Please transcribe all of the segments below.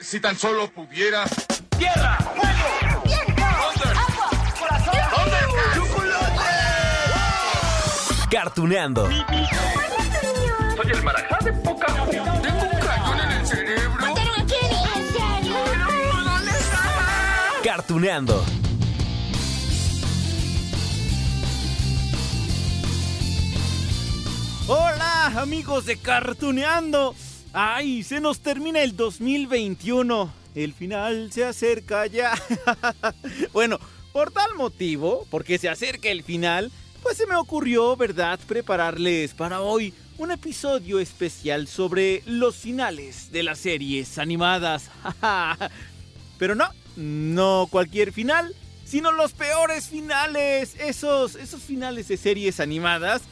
Si tan solo pudiera. ¡Tierra! ¡Fuego! ¡Viento! ¡Agua! ¡Corazón! ¡Chocolate! Cartuneando. Soy el marajá de poca Tengo un cañón en el cerebro. ¿Mataron a Kenny? ¿En serio? ¿Dónde está? Cartuneando. Hola amigos de Cartuneando. Ay, se nos termina el 2021. El final se acerca ya. bueno, por tal motivo, porque se acerca el final, pues se me ocurrió, ¿verdad?, prepararles para hoy un episodio especial sobre los finales de las series animadas. Pero no, no cualquier final, sino los peores finales. Esos, esos finales de series animadas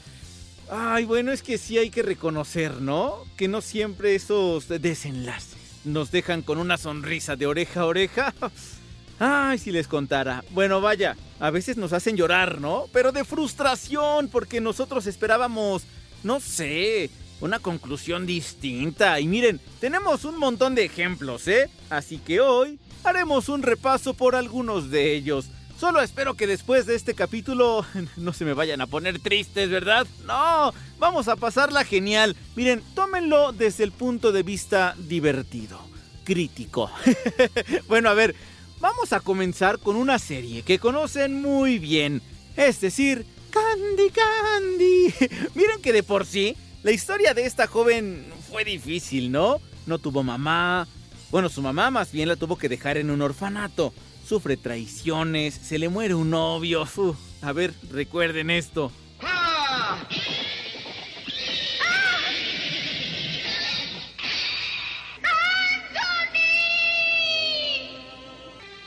Ay, bueno, es que sí hay que reconocer, ¿no? Que no siempre esos desenlaces nos dejan con una sonrisa de oreja a oreja. Ay, si les contara. Bueno, vaya, a veces nos hacen llorar, ¿no? Pero de frustración, porque nosotros esperábamos, no sé, una conclusión distinta. Y miren, tenemos un montón de ejemplos, ¿eh? Así que hoy haremos un repaso por algunos de ellos. Solo espero que después de este capítulo no se me vayan a poner tristes, ¿verdad? No, vamos a pasarla genial. Miren, tómenlo desde el punto de vista divertido, crítico. bueno, a ver, vamos a comenzar con una serie que conocen muy bien, es decir, Candy Candy. Miren que de por sí, la historia de esta joven fue difícil, ¿no? No tuvo mamá. Bueno, su mamá más bien la tuvo que dejar en un orfanato sufre traiciones, se le muere un novio. Uf, a ver, recuerden esto. ¡Ah!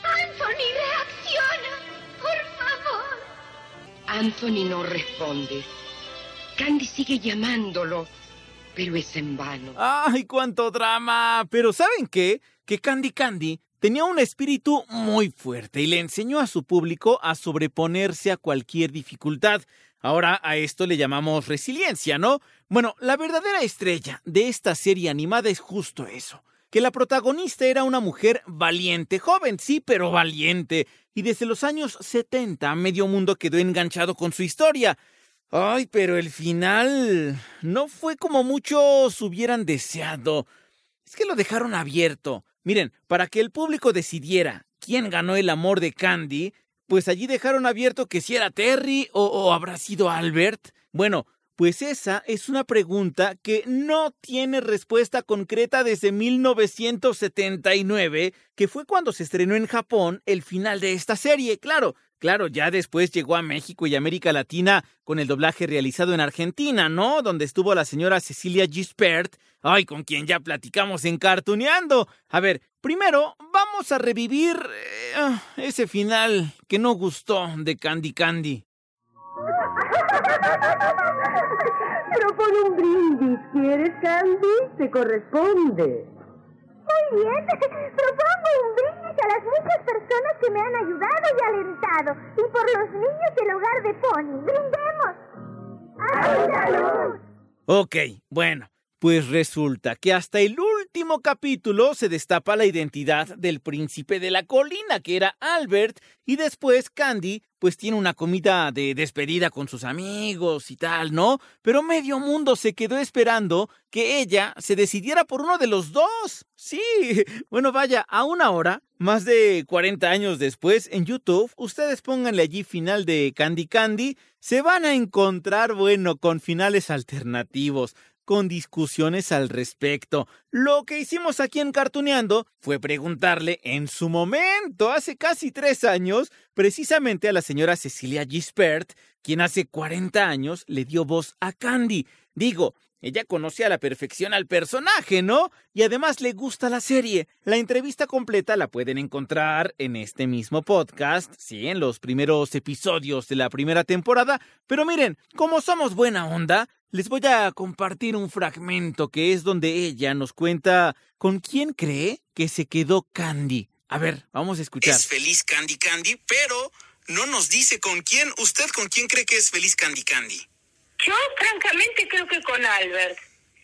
¡Anthony, reacciona! ¡Por favor! Anthony no responde. Candy sigue llamándolo, pero es en vano. ¡Ay, cuánto drama! Pero ¿saben qué? Que Candy Candy tenía un espíritu muy fuerte y le enseñó a su público a sobreponerse a cualquier dificultad. Ahora a esto le llamamos resiliencia, ¿no? Bueno, la verdadera estrella de esta serie animada es justo eso, que la protagonista era una mujer valiente, joven, sí, pero valiente, y desde los años 70 medio mundo quedó enganchado con su historia. Ay, pero el final no fue como muchos hubieran deseado. Es que lo dejaron abierto. Miren, para que el público decidiera quién ganó el amor de Candy, pues allí dejaron abierto que si era Terry o, o, habrá sido Albert. Bueno, pues esa es una pregunta que no tiene respuesta concreta desde 1979, que fue cuando se estrenó en Japón el final de esta serie. Claro, Claro, ya después llegó a México y América Latina con el doblaje realizado en Argentina, ¿no? Donde estuvo la señora Cecilia Gispert, ay, con quien ya platicamos en Cartuneando. A ver, primero vamos a revivir eh, ese final que no gustó de Candy Candy. Propone un brindis, ¿quieres, Candy? Te corresponde. Muy bien, propongo un brindis a las muchas personas que me han ayudado y alentado y por los niños del hogar de Pony. ¡Brindemos! ¡A su salud! Ok, bueno, pues resulta que hasta el último capítulo se destapa la identidad del príncipe de la colina, que era Albert, y después Candy, pues tiene una comida de despedida con sus amigos y tal, ¿no? Pero medio mundo se quedó esperando que ella se decidiera por uno de los dos. Sí, bueno, vaya, a una hora, más de 40 años después, en YouTube, ustedes pónganle allí final de Candy Candy, se van a encontrar, bueno, con finales alternativos con discusiones al respecto. Lo que hicimos aquí en Cartuneando fue preguntarle en su momento, hace casi tres años, precisamente a la señora Cecilia Gispert, quien hace 40 años le dio voz a Candy. Digo, ella conoce a la perfección al personaje, ¿no? Y además le gusta la serie. La entrevista completa la pueden encontrar en este mismo podcast, sí, en los primeros episodios de la primera temporada. Pero miren, como somos buena onda, les voy a compartir un fragmento que es donde ella nos cuenta con quién cree que se quedó Candy. A ver, vamos a escuchar. Es feliz Candy Candy, pero no nos dice con quién. ¿Usted con quién cree que es feliz Candy Candy? Yo, francamente, creo que con Albert.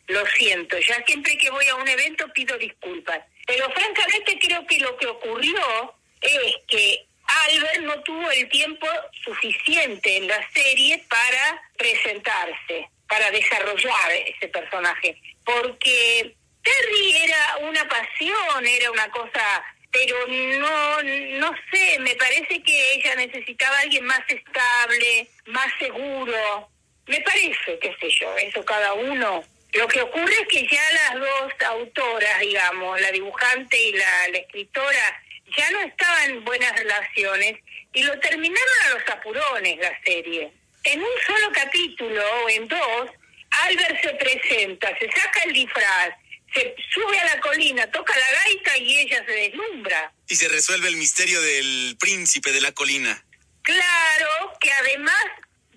Lo siento, ya siempre que voy a un evento pido disculpas. Pero francamente creo que lo que ocurrió es que Albert no tuvo el tiempo suficiente en la serie para presentarse, para desarrollar ese personaje, porque Terry era una pasión, era una cosa, pero no, no sé, me parece que ella necesitaba a alguien más estable, más seguro. Me parece, qué sé yo, eso cada uno. Lo que ocurre es que ya las dos autoras, digamos, la dibujante y la, la escritora, ya no estaban en buenas relaciones y lo terminaron a los apurones la serie. En un solo capítulo o en dos, Albert se presenta, se saca el disfraz, se sube a la colina, toca la gaita y ella se deslumbra. Y se resuelve el misterio del príncipe de la colina. Claro que además,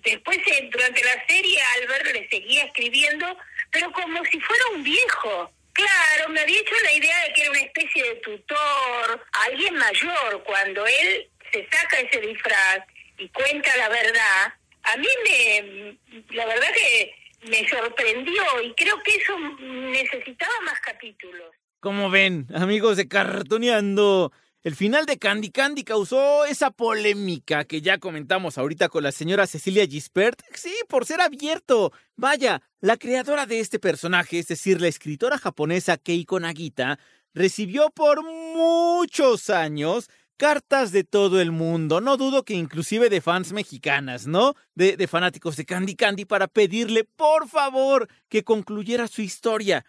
después durante la serie Albert le seguía escribiendo, pero como si fuera un viejo. Claro, me había hecho la idea de que era una especie de tutor, alguien mayor, cuando él se saca ese disfraz y cuenta la verdad, a mí me, la verdad que me sorprendió y creo que eso necesitaba más capítulos. Como ven, amigos de Cartoneando, el final de Candy Candy causó esa polémica que ya comentamos ahorita con la señora Cecilia Gispert. Sí, por ser abierto. Vaya, la creadora de este personaje, es decir, la escritora japonesa Keiko Nagita, recibió por muchos años cartas de todo el mundo, no dudo que inclusive de fans mexicanas, ¿no? De, de, fanáticos de Candy Candy para pedirle, por favor, que concluyera su historia.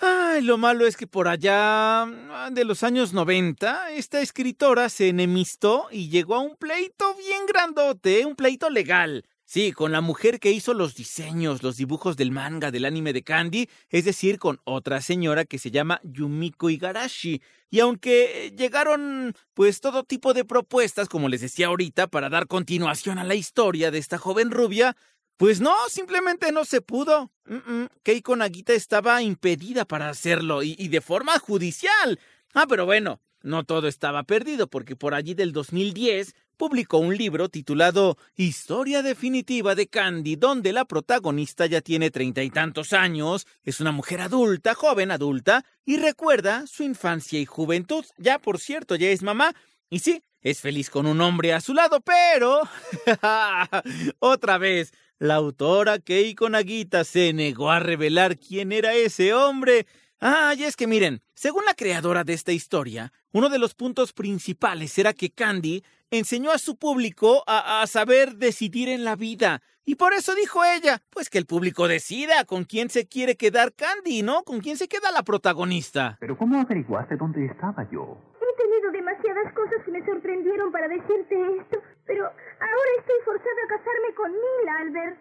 Ay, lo malo es que por allá de los años 90, esta escritora se enemistó y llegó a un pleito bien grandote, un pleito legal. Sí, con la mujer que hizo los diseños, los dibujos del manga, del anime de Candy, es decir, con otra señora que se llama Yumiko Igarashi. Y aunque llegaron pues todo tipo de propuestas, como les decía ahorita, para dar continuación a la historia de esta joven rubia, pues no, simplemente no se pudo. Mm -mm. Keiko Nagita estaba impedida para hacerlo y, y de forma judicial. Ah, pero bueno, no todo estaba perdido, porque por allí del 2010 publicó un libro titulado Historia definitiva de Candy, donde la protagonista ya tiene treinta y tantos años, es una mujer adulta, joven adulta, y recuerda su infancia y juventud. Ya, por cierto, ya es mamá, y sí, es feliz con un hombre a su lado, pero... Otra vez, la autora Keiko Nagita se negó a revelar quién era ese hombre. Ah, y es que miren, según la creadora de esta historia, uno de los puntos principales era que Candy enseñó a su público a, a, saber decidir en la vida. Y por eso dijo ella, pues que el público decida con quién se quiere quedar Candy, ¿no? Con quién se queda la protagonista. Pero ¿cómo averiguaste dónde estaba yo? He tenido demasiadas cosas que me sorprendieron para decirte esto, pero ahora estoy forzada a casarme con Mila, Albert.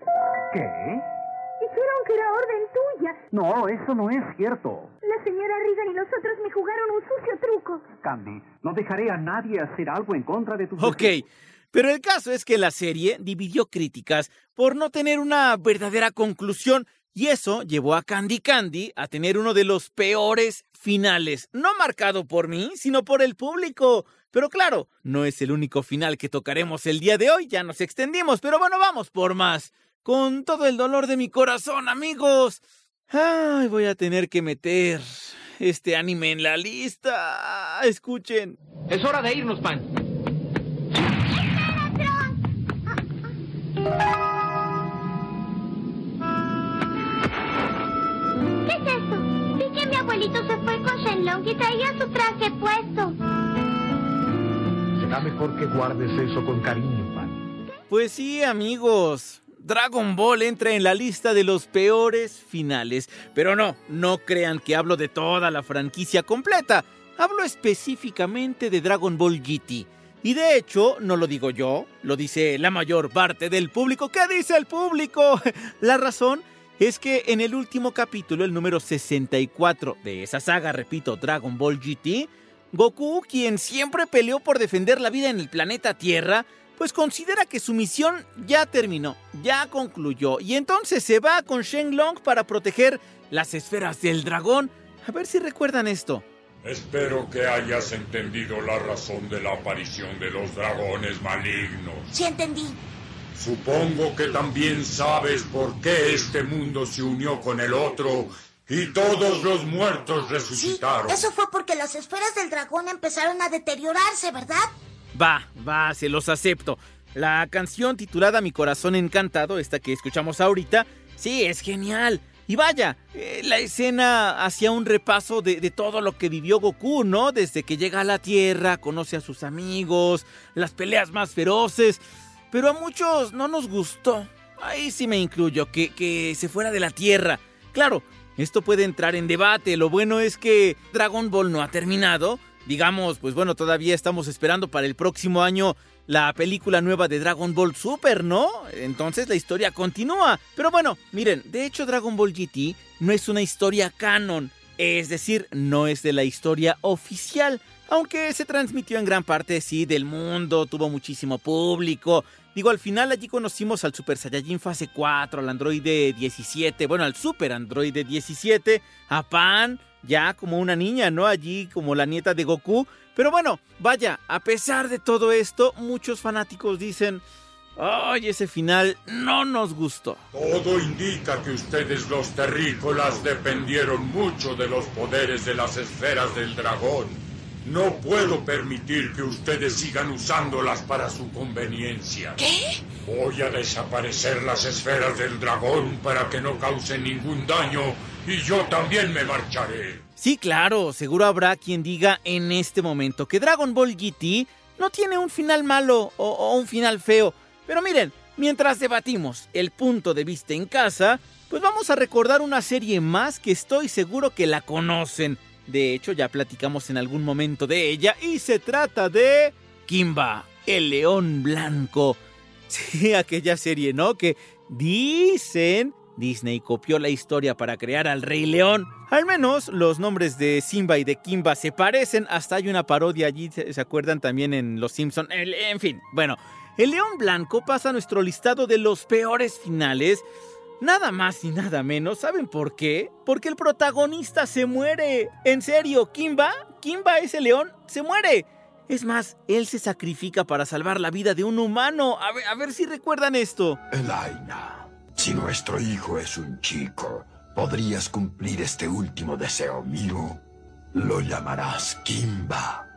¿Qué? Dijeron que era orden tuya. No, eso no es cierto. La señora Regan y los otros me jugaron un sucio truco. Candy, no dejaré a nadie hacer algo en contra de tus... Ok, pero el caso es que la serie dividió críticas por no tener una verdadera conclusión y eso llevó a Candy Candy a tener uno de los peores finales, no marcado por mí, sino por el público. Pero claro, no es el único final que tocaremos el día de hoy, ya nos extendimos, pero bueno, vamos por más. Con todo el dolor de mi corazón, amigos. Ay, voy a tener que meter este anime en la lista. Escuchen. Es hora de irnos, Pan. ¿Qué es esto? Vi que mi abuelito se fue con Shenlong y traía su traje puesto. Mejor que guardes eso con cariño, Pan. Pues sí, amigos. Dragon Ball entra en la lista de los peores finales. Pero no, no crean que hablo de toda la franquicia completa. Hablo específicamente de Dragon Ball GT. Y de hecho, no lo digo yo, lo dice la mayor parte del público. ¿Qué dice el público? La razón es que en el último capítulo, el número 64 de esa saga, repito, Dragon Ball GT, Goku, quien siempre peleó por defender la vida en el planeta Tierra, pues considera que su misión ya terminó, ya concluyó, y entonces se va con Shenlong para proteger las esferas del dragón. A ver si recuerdan esto. Espero que hayas entendido la razón de la aparición de los dragones malignos. Sí entendí. Supongo que también sabes por qué este mundo se unió con el otro Y todos los muertos resucitaron. Eso fue porque las esferas del dragón empezaron a deteriorarse, ¿verdad? Va, va, se los acepto. La canción titulada Mi corazón encantado, esta que escuchamos ahorita, sí, es genial. Y vaya, eh, la escena hacía un repaso de, de, todo lo que vivió Goku, ¿no? Desde que llega a la Tierra, conoce a sus amigos, las peleas más feroces. Pero a muchos no nos gustó. Ahí sí me incluyo, que, que se fuera de la Tierra. Claro, esto puede entrar en debate. Lo bueno es que Dragon Ball no ha terminado. Digamos, pues bueno, todavía estamos esperando para el próximo año la película nueva de Dragon Ball Super, ¿no? Entonces la historia continúa. Pero bueno, miren, de hecho Dragon Ball GT no es una historia canon. Es decir, no es de la historia oficial. Aunque se transmitió en gran parte, sí, del mundo, tuvo muchísimo público. Digo, al final allí conocimos al Super Saiyajin Fase 4, al Androide 17, bueno, al Super Androide 17, a Pan, ya como una niña, ¿no? Allí como la nieta de Goku. Pero bueno, vaya, a pesar de todo esto, muchos fanáticos dicen, ¡ay, ese final no nos gustó! Todo indica que ustedes los terrícolas dependieron mucho de los poderes de las esferas del dragón. No puedo permitir que ustedes sigan usándolas para su conveniencia. ¿Qué? Voy a desaparecer las esferas del dragón para que no causen ningún daño y yo también me marcharé. Sí, claro, seguro habrá quien diga en este momento que Dragon Ball GT no tiene un final malo o, o un final feo. Pero miren, mientras debatimos el punto de vista en casa, pues vamos a recordar una serie más que estoy seguro que la conocen. De hecho, ya platicamos en algún momento de ella y se trata de Kimba, el león blanco. Sí, aquella serie, ¿no? Que dicen Disney copió la historia para crear al Rey León. Al menos los nombres de Simba y de Kimba se parecen. Hasta hay una parodia allí, ¿se acuerdan también en Los Simpson? En fin, bueno, el León Blanco pasa a nuestro listado de los peores finales. Nada más y nada menos, ¿saben por qué? Porque el protagonista se muere. En serio, Kimba, Kimba ese león, se muere. Es más, él se sacrifica para salvar la vida de un humano. A ver, a ver si recuerdan esto. Elaina, si nuestro hijo es un chico, ¿podrías cumplir este último deseo mío? Lo llamarás Kimba.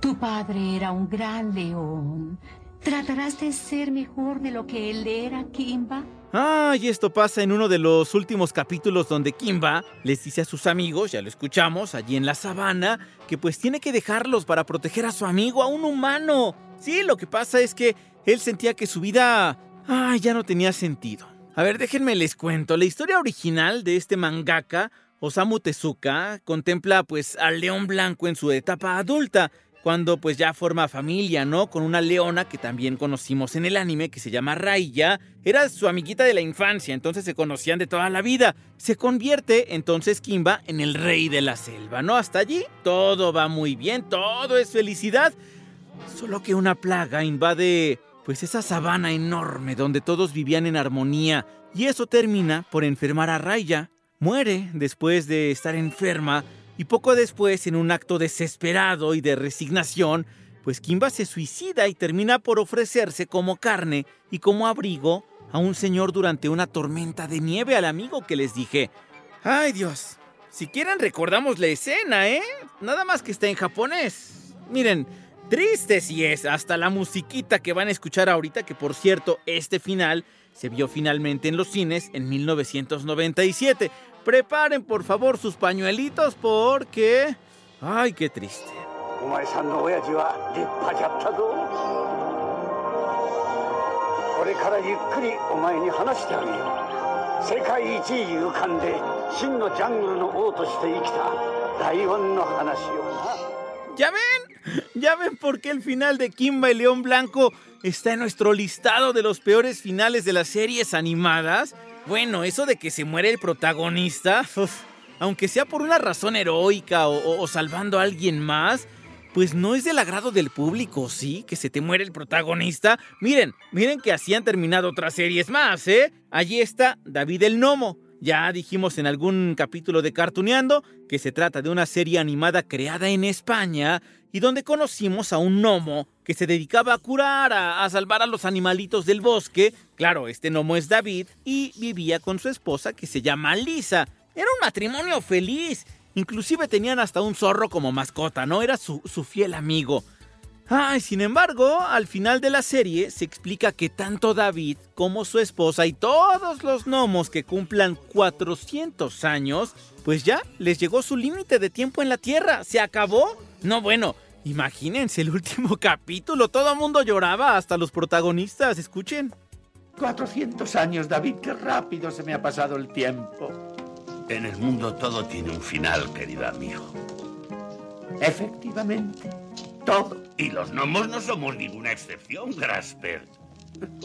Tu padre era un gran león. ¿Tratarás de ser mejor de lo que él era, Kimba? Ah, y esto pasa en uno de los últimos capítulos donde Kimba les dice a sus amigos, ya lo escuchamos, allí en la sabana, que pues tiene que dejarlos para proteger a su amigo, a un humano. Sí, lo que pasa es que él sentía que su vida... Ah, ya no tenía sentido. A ver, déjenme les cuento. La historia original de este mangaka, Osamu Tezuka, contempla pues al león blanco en su etapa adulta cuando pues ya forma familia, ¿no? Con una leona que también conocimos en el anime que se llama Raya. Era su amiguita de la infancia, entonces se conocían de toda la vida. Se convierte entonces Kimba en el rey de la selva, ¿no? Hasta allí todo va muy bien, todo es felicidad. Solo que una plaga invade pues esa sabana enorme donde todos vivían en armonía y eso termina por enfermar a Raya. Muere después de estar enferma y poco después, en un acto desesperado y de resignación, pues Kimba se suicida y termina por ofrecerse como carne y como abrigo a un señor durante una tormenta de nieve al amigo que les dije. Ay Dios, si quieren recordamos la escena, ¿eh? Nada más que está en japonés. Miren, triste si es, hasta la musiquita que van a escuchar ahorita, que por cierto, este final se vio finalmente en los cines en 1997. Preparen por favor sus pañuelitos porque... ¡Ay, qué triste! ¿Ya ven? ¿Ya ven por qué el final de Kimba y León Blanco está en nuestro listado de los peores finales de las series animadas? Bueno, eso de que se muere el protagonista, aunque sea por una razón heroica o, o, salvando a alguien más, pues no es del agrado del público, ¿sí? Que se te muere el protagonista. Miren, miren que así han terminado otras series más, ¿eh? Allí está David el Nomo. Ya dijimos en algún capítulo de Cartuneando que se trata de una serie animada creada en España y donde conocimos a un gnomo que se dedicaba a curar, a, salvar a los animalitos del bosque. Claro, este gnomo es David y vivía con su esposa que se llama Lisa. Era un matrimonio feliz. Inclusive tenían hasta un zorro como mascota, ¿no? Era su, su fiel amigo. Ay, sin embargo, al final de la serie se explica que tanto David como su esposa y todos los gnomos que cumplan 400 años, pues ya les llegó su límite de tiempo en la Tierra. ¿Se acabó? No, bueno, imagínense el último capítulo. Todo el mundo lloraba, hasta los protagonistas. Escuchen. 400 años, David, qué rápido se me ha pasado el tiempo. En el mundo todo tiene un final, querido amigo. Efectivamente, todo. Y los gnomos no somos ninguna excepción, Grasper.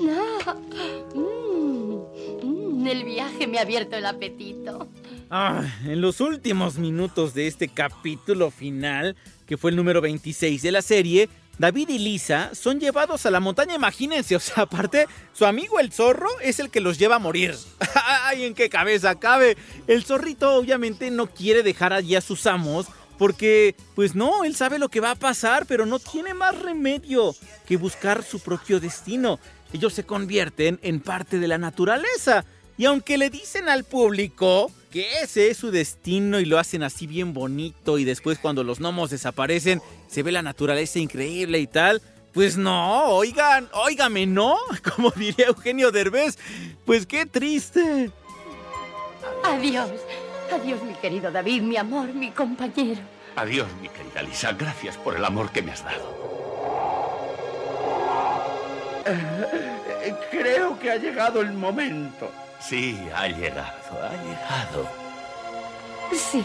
No. Mm, mm, el viaje me ha abierto el apetito. Ah, en los últimos minutos de este capítulo final, que fue el número 26 de la serie, David y Lisa son llevados a la montaña, imagínense, o sea, aparte, su amigo el zorro es el que los lleva a morir. ¡Ay, en qué cabeza cabe! El zorrito obviamente no quiere dejar allí a sus amos porque, pues no, él sabe lo que va a pasar, pero no tiene más remedio que buscar su propio destino. Ellos se convierten en parte de la naturaleza. Y aunque le dicen al público que ese es su destino y lo hacen así bien bonito y después cuando los gnomos desaparecen se ve la naturaleza increíble y tal, pues no, oigan, óigame, no, como diría Eugenio Derbez, pues qué triste. Adiós. Adiós, mi querido David, mi amor, mi compañero. Adiós, mi querida Lisa. Gracias por el amor que me has dado. Creo que ha llegado el momento. Sí, ha llegado, ha llegado. Sí.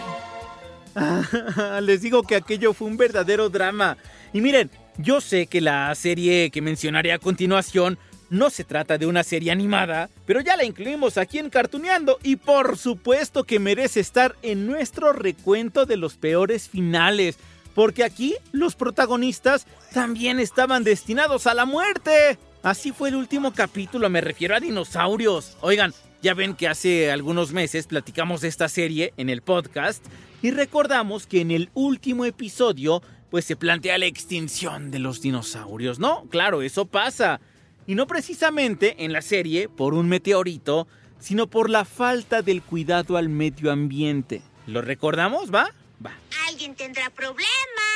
Les digo que aquello fue un verdadero drama. Y miren, yo sé que la serie que mencionaré a continuación no se trata de una serie animada, pero ya la incluimos aquí en Cartuneando y por supuesto que merece estar en nuestro recuento de los peores finales, porque aquí los protagonistas también estaban destinados a la muerte. Así fue el último capítulo, me refiero a dinosaurios. Oigan, ya ven que hace algunos meses platicamos de esta serie en el podcast y recordamos que en el último episodio pues se plantea la extinción de los dinosaurios, ¿no? Claro, eso pasa. Y no precisamente en la serie por un meteorito, sino por la falta del cuidado al medio ambiente. ¿Lo recordamos, va? Va. Alguien tendrá problemas.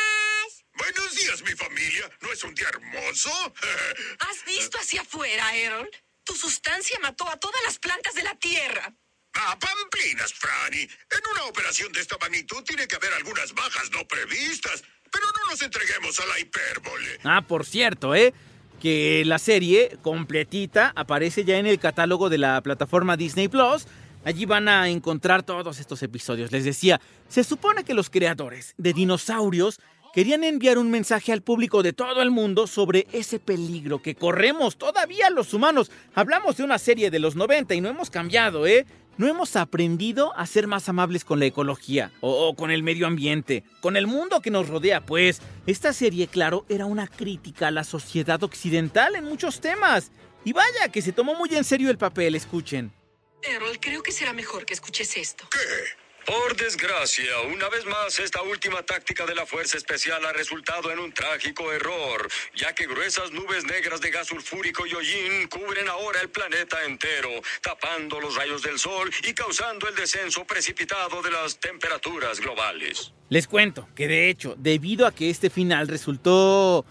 Buenos días, mi familia. ¿No es un día hermoso? ¿Has visto hacia afuera, Aaron? Tu sustancia mató a todas las plantas de la Tierra. Ah, pamplinas, Franny. En una operación de esta magnitud tiene que haber algunas bajas no previstas. Pero no nos entreguemos a la hipérbole. Ah, por cierto, ¿eh? Que la serie completita aparece ya en el catálogo de la plataforma Disney Plus. Allí van a encontrar todos estos episodios. Les decía, se supone que los creadores de dinosaurios querían enviar un mensaje al público de todo el mundo sobre ese peligro que corremos todavía los humanos. Hablamos de una serie de los 90 y no hemos cambiado, ¿eh? No hemos aprendido a ser más amables con la ecología o, o, con el medio ambiente, con el mundo que nos rodea, pues. Esta serie, claro, era una crítica a la sociedad occidental en muchos temas. Y vaya, que se tomó muy en serio el papel, escuchen. Errol, creo que será mejor que escuches esto. ¿Qué? Por desgracia, una vez más, esta última táctica de la Fuerza Especial ha resultado en un trágico error, ya que gruesas nubes negras de gas sulfúrico y hollín cubren ahora el planeta entero, tapando los rayos del sol y causando el descenso precipitado de las temperaturas globales. Les cuento que de hecho, debido a que este final resultó...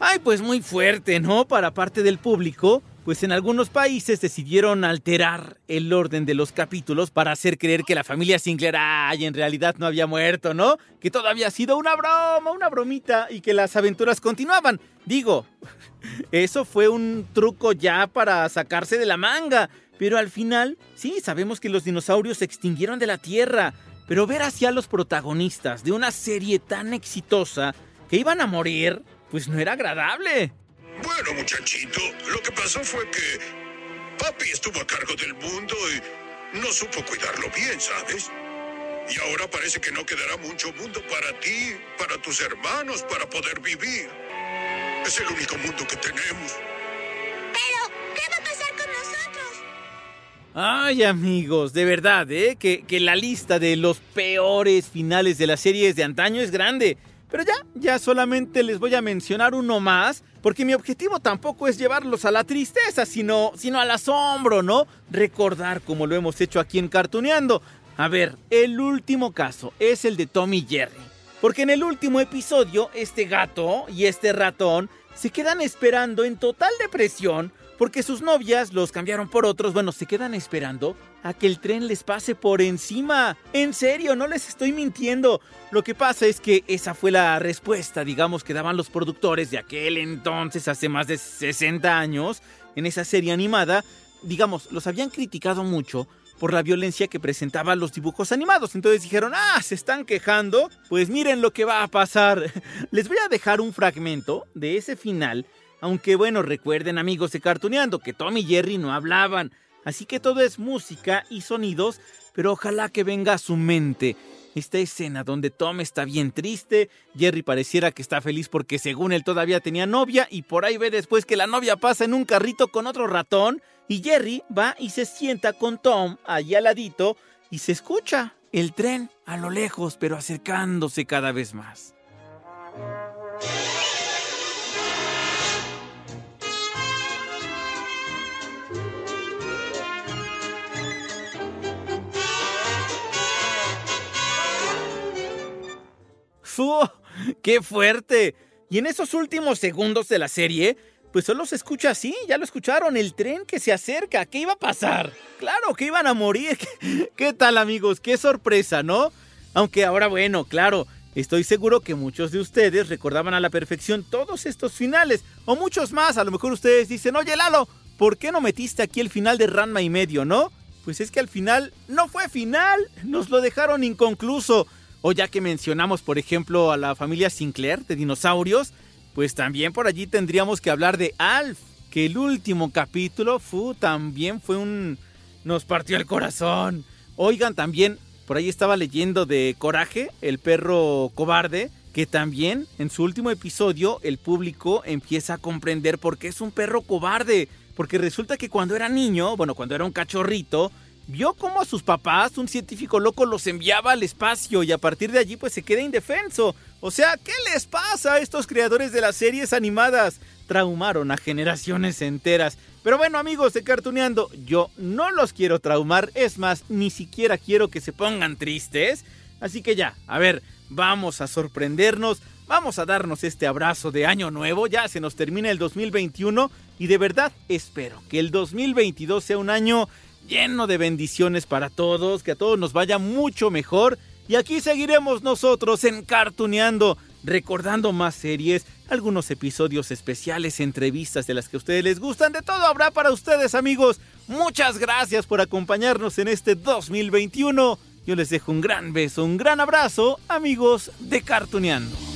Ay, pues muy fuerte, ¿no? Para parte del público, pues en algunos países decidieron alterar el orden de los capítulos para hacer creer que la familia Sinclair, ay, en realidad no había muerto, ¿no? Que todo había sido una broma, una bromita y que las aventuras continuaban. Digo, eso fue un truco ya para sacarse de la manga. Pero al final, sí, sabemos que los dinosaurios se extinguieron de la Tierra. Pero ver hacia los protagonistas de una serie tan exitosa que iban a morir, pues no era agradable. Bueno, muchachito, lo que pasó fue que papi estuvo a cargo del mundo y no supo cuidarlo bien, ¿sabes? Y ahora parece que no quedará mucho mundo para ti, para tus hermanos, para poder vivir. Es el único mundo que tenemos. Pero, ¿qué va a pasar con nosotros? Ay amigos, de verdad, ¿eh? Que, que la lista de los peores finales de las series de antaño es grande. Pero ya, ya solamente les voy a mencionar uno más, porque mi objetivo tampoco es llevarlos a la tristeza, sino, sino al asombro, ¿no? Recordar como lo hemos hecho aquí en Cartuneando. A ver, el último caso es el de Tommy Jerry. Porque en el último episodio, este gato y este ratón se quedan esperando en total depresión porque sus novias los cambiaron por otros. Bueno, se quedan esperando a que el tren les pase por encima. En serio, no les estoy mintiendo. Lo que pasa es que esa fue la respuesta, digamos, que daban los productores de aquel entonces, hace más de 60 años, en esa serie animada. Digamos, los habían criticado mucho por la violencia que presentaban los dibujos animados. Entonces dijeron, ah, se están quejando. Pues miren lo que va a pasar. Les voy a dejar un fragmento de ese final aunque bueno, recuerden amigos de Cartuneando que Tom y Jerry no hablaban, así que todo es música y sonidos, pero ojalá que venga a su mente esta escena donde Tom está bien triste, Jerry pareciera que está feliz porque según él todavía tenía novia y por ahí ve después que la novia pasa en un carrito con otro ratón y Jerry va y se sienta con Tom allí al ladito y se escucha el tren a lo lejos pero acercándose cada vez más. ¡Qué fuerte! Y en esos últimos segundos de la serie, pues solo se escucha así, ya lo escucharon, el tren que se acerca, ¿qué iba a pasar? Claro que iban a morir. ¿Qué, tal amigos? ¡Qué sorpresa, ¿no? Aunque ahora bueno, claro, estoy seguro que muchos de ustedes recordaban a la perfección todos estos finales, o muchos más, a lo mejor ustedes dicen, oye Lalo, ¿por qué no metiste aquí el final de Ranma y medio, no? Pues es que al final no fue final, nos lo dejaron inconcluso. O ya que mencionamos, por ejemplo, a la familia Sinclair de dinosaurios, pues también por allí tendríamos que hablar de Alf, que el último capítulo fu, también fue un... nos partió el corazón. Oigan, también por ahí estaba leyendo de Coraje, el perro cobarde, que también en su último episodio el público empieza a comprender por qué es un perro cobarde. Porque resulta que cuando era niño, bueno, cuando era un cachorrito, vio cómo a sus papás, un científico loco, los enviaba al espacio y a partir de allí pues se queda indefenso. O sea, ¿qué les pasa a estos creadores de las series animadas? Traumaron a generaciones enteras. Pero bueno amigos de Cartuneando, yo no los quiero traumar, es más, ni siquiera quiero que se pongan tristes. Así que ya, a ver, vamos a sorprendernos, vamos a darnos este abrazo de año nuevo, ya se nos termina el 2021 y de verdad espero que el 2022 sea un año lleno de bendiciones para todos, que a todos nos vaya mucho mejor. Y aquí seguiremos nosotros encartuneando, recordando más series, algunos episodios especiales, entrevistas de las que a ustedes les gustan. De todo habrá para ustedes, amigos. Muchas gracias por acompañarnos en este 2021. Yo les dejo un gran beso, un gran abrazo, amigos de Cartuneando.